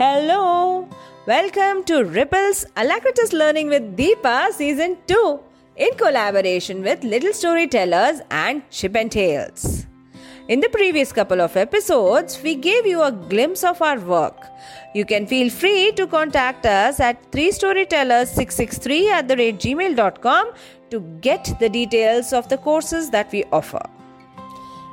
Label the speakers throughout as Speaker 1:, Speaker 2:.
Speaker 1: Hello, welcome to Ripples Alacritus Learning with Deepa Season 2 in collaboration with Little Storytellers and Chip and Tales. In the previous couple of episodes, we gave you a glimpse of our work. You can feel free to contact us at 3storytellers663 at the rate gmail.com to get the details of the courses that we offer.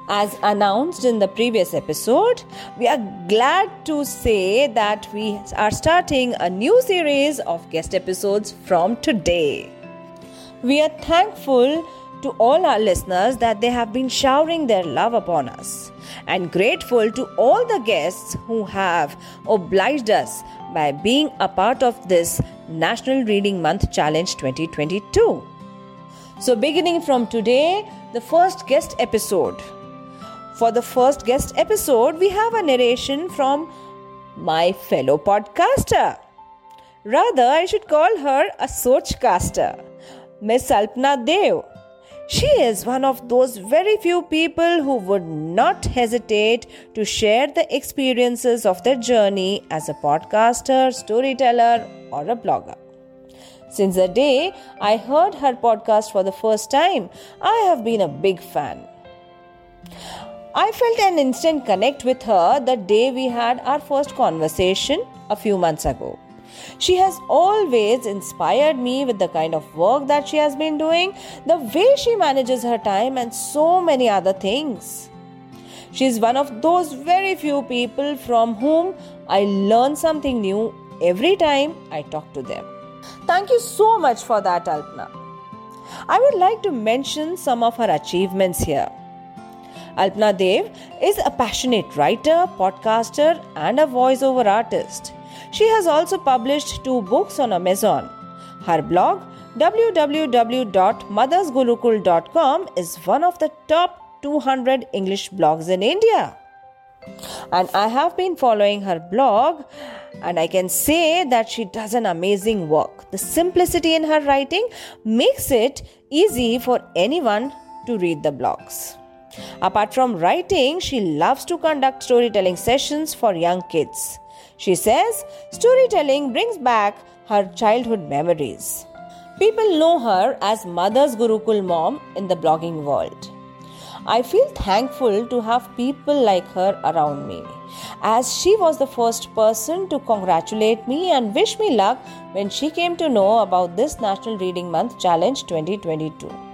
Speaker 1: As announced in the previous episode, we are glad to say that we are starting a new series of guest episodes from today. We are thankful to all our listeners that they have been showering their love upon us and grateful to all the guests who have obliged us by being a part of this National Reading Month Challenge 2022. So, beginning from today, the first guest episode for the first guest episode, we have a narration from my fellow podcaster. Rather, I should call her a Sochcaster, Miss Alpna Dev. She is one of those very few people who would not hesitate to share the experiences of their journey as a podcaster, storyteller, or a blogger. Since the day I heard her podcast for the first time, I have been a big fan. I felt an instant connect with her the day we had our first conversation a few months ago. She has always inspired me with the kind of work that she has been doing, the way she manages her time, and so many other things. She is one of those very few people from whom I learn something new every time I talk to them. Thank you so much for that, Alpna. I would like to mention some of her achievements here. Alpna Dev is a passionate writer, podcaster, and a voiceover artist. She has also published two books on Amazon. Her blog, www.mothersgurukul.com, is one of the top 200 English blogs in India. And I have been following her blog, and I can say that she does an amazing work. The simplicity in her writing makes it easy for anyone to read the blogs. Apart from writing, she loves to conduct storytelling sessions for young kids. She says storytelling brings back her childhood memories. People know her as Mother's Gurukul mom in the blogging world. I feel thankful to have people like her around me, as she was the first person to congratulate me and wish me luck when she came to know about this National Reading Month Challenge 2022.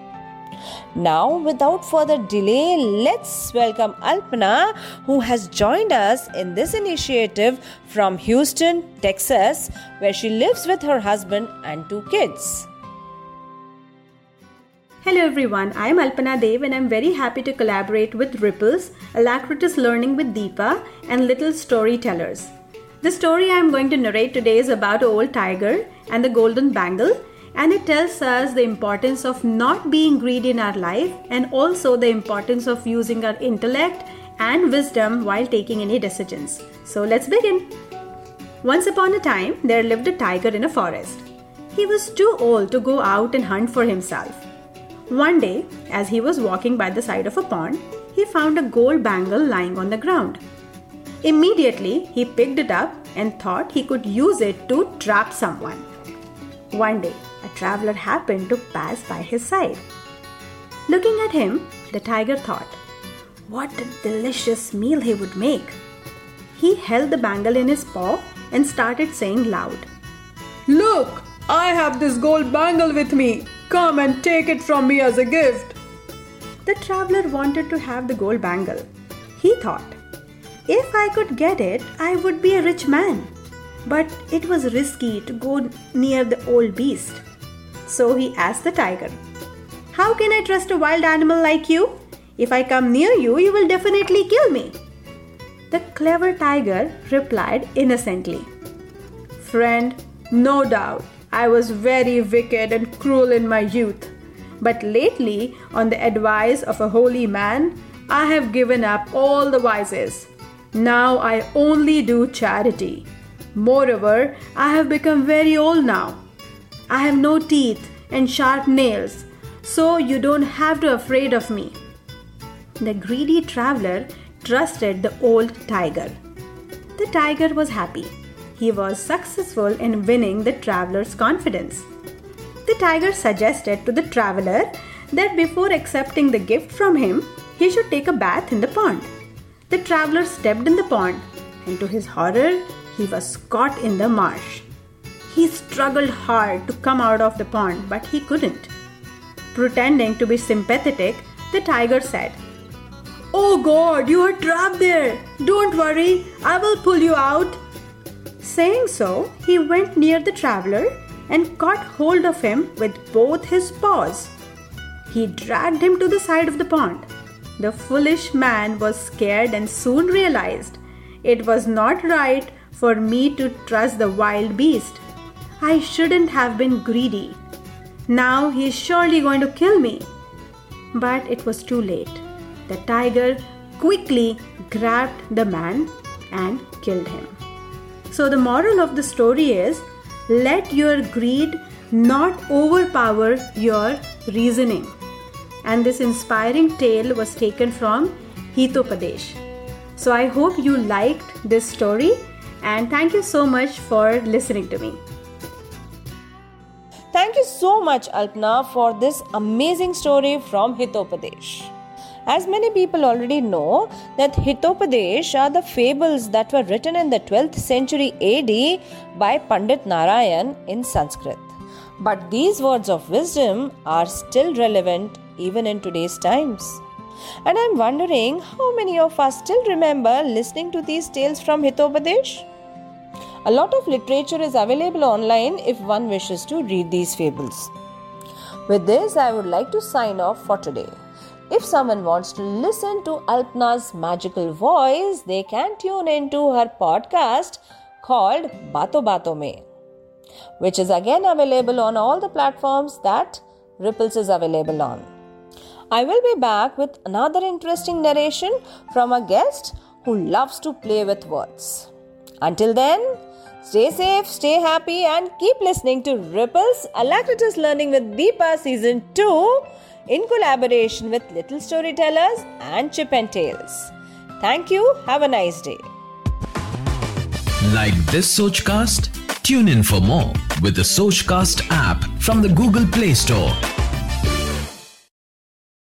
Speaker 1: Now, without further delay, let's welcome Alpna, who has joined us in this initiative from Houston, Texas, where she lives with her husband and two kids.
Speaker 2: Hello everyone, I am Alpana Dev and I'm very happy to collaborate with Ripples, Alacritus Learning with Deepa, and Little Storytellers. The story I am going to narrate today is about old tiger and the golden bangle and it tells us the importance of not being greedy in our life and also the importance of using our intellect and wisdom while taking any decisions. So let's begin. Once upon a time, there lived a tiger in a forest. He was too old to go out and hunt for himself. One day, as he was walking by the side of a pond, he found a gold bangle lying on the ground. Immediately, he picked it up and thought he could use it to trap someone. One day, a traveler happened to pass by his side. Looking at him, the tiger thought, what a delicious meal he would make. He held the bangle in his paw and started saying loud,
Speaker 3: Look, I have this gold bangle with me. Come and take it from me as a gift.
Speaker 2: The traveler wanted to have the gold bangle. He thought, if I could get it, I would be a rich man. But it was risky to go near the old beast. So he asked the tiger, How can I trust a wild animal like you? If I come near you, you will definitely kill me. The clever tiger replied innocently,
Speaker 3: Friend, no doubt, I was very wicked and cruel in my youth. But lately, on the advice of a holy man, I have given up all the vices. Now I only do charity. Moreover, I have become very old now. I have no teeth and sharp nails, so you don't have to afraid of me.
Speaker 2: The greedy traveler trusted the old tiger. The tiger was happy. he was successful in winning the traveler's confidence. The tiger suggested to the traveler that before accepting the gift from him, he should take a bath in the pond. The traveler stepped in the pond, and to his horror, he was caught in the marsh. He struggled hard to come out of the pond, but he couldn't. Pretending to be sympathetic, the tiger said, Oh God, you are trapped there! Don't worry, I will pull you out. Saying so, he went near the traveler and caught hold of him with both his paws. He dragged him to the side of the pond. The foolish man was scared and soon realized it was not right for me to trust the wild beast. I shouldn't have been greedy. Now he is surely going to kill me. But it was too late. The tiger quickly grabbed the man and killed him. So, the moral of the story is let your greed not overpower your reasoning. And this inspiring tale was taken from Hitopadesh. So I hope you liked this story and thank you so much for listening to me.
Speaker 1: So much, Alpna, for this amazing story from Hitopadesh. As many people already know, that Hitopadesh are the fables that were written in the 12th century AD by Pandit Narayan in Sanskrit. But these words of wisdom are still relevant even in today's times. And I'm wondering how many of us still remember listening to these tales from Hitopadesh? A lot of literature is available online if one wishes to read these fables. With this, I would like to sign off for today. If someone wants to listen to Alpna's magical voice, they can tune into her podcast called Bato Bato Me, which is again available on all the platforms that Ripples is available on. I will be back with another interesting narration from a guest who loves to play with words. Until then, Stay safe, stay happy, and keep listening to Ripples Alacritus Learning with Deepa Season 2 in collaboration with Little Storytellers and Chip and Tales. Thank you. Have a nice day.
Speaker 4: Like this Sochcast? Tune in for more with the Sochcast app from the Google Play Store.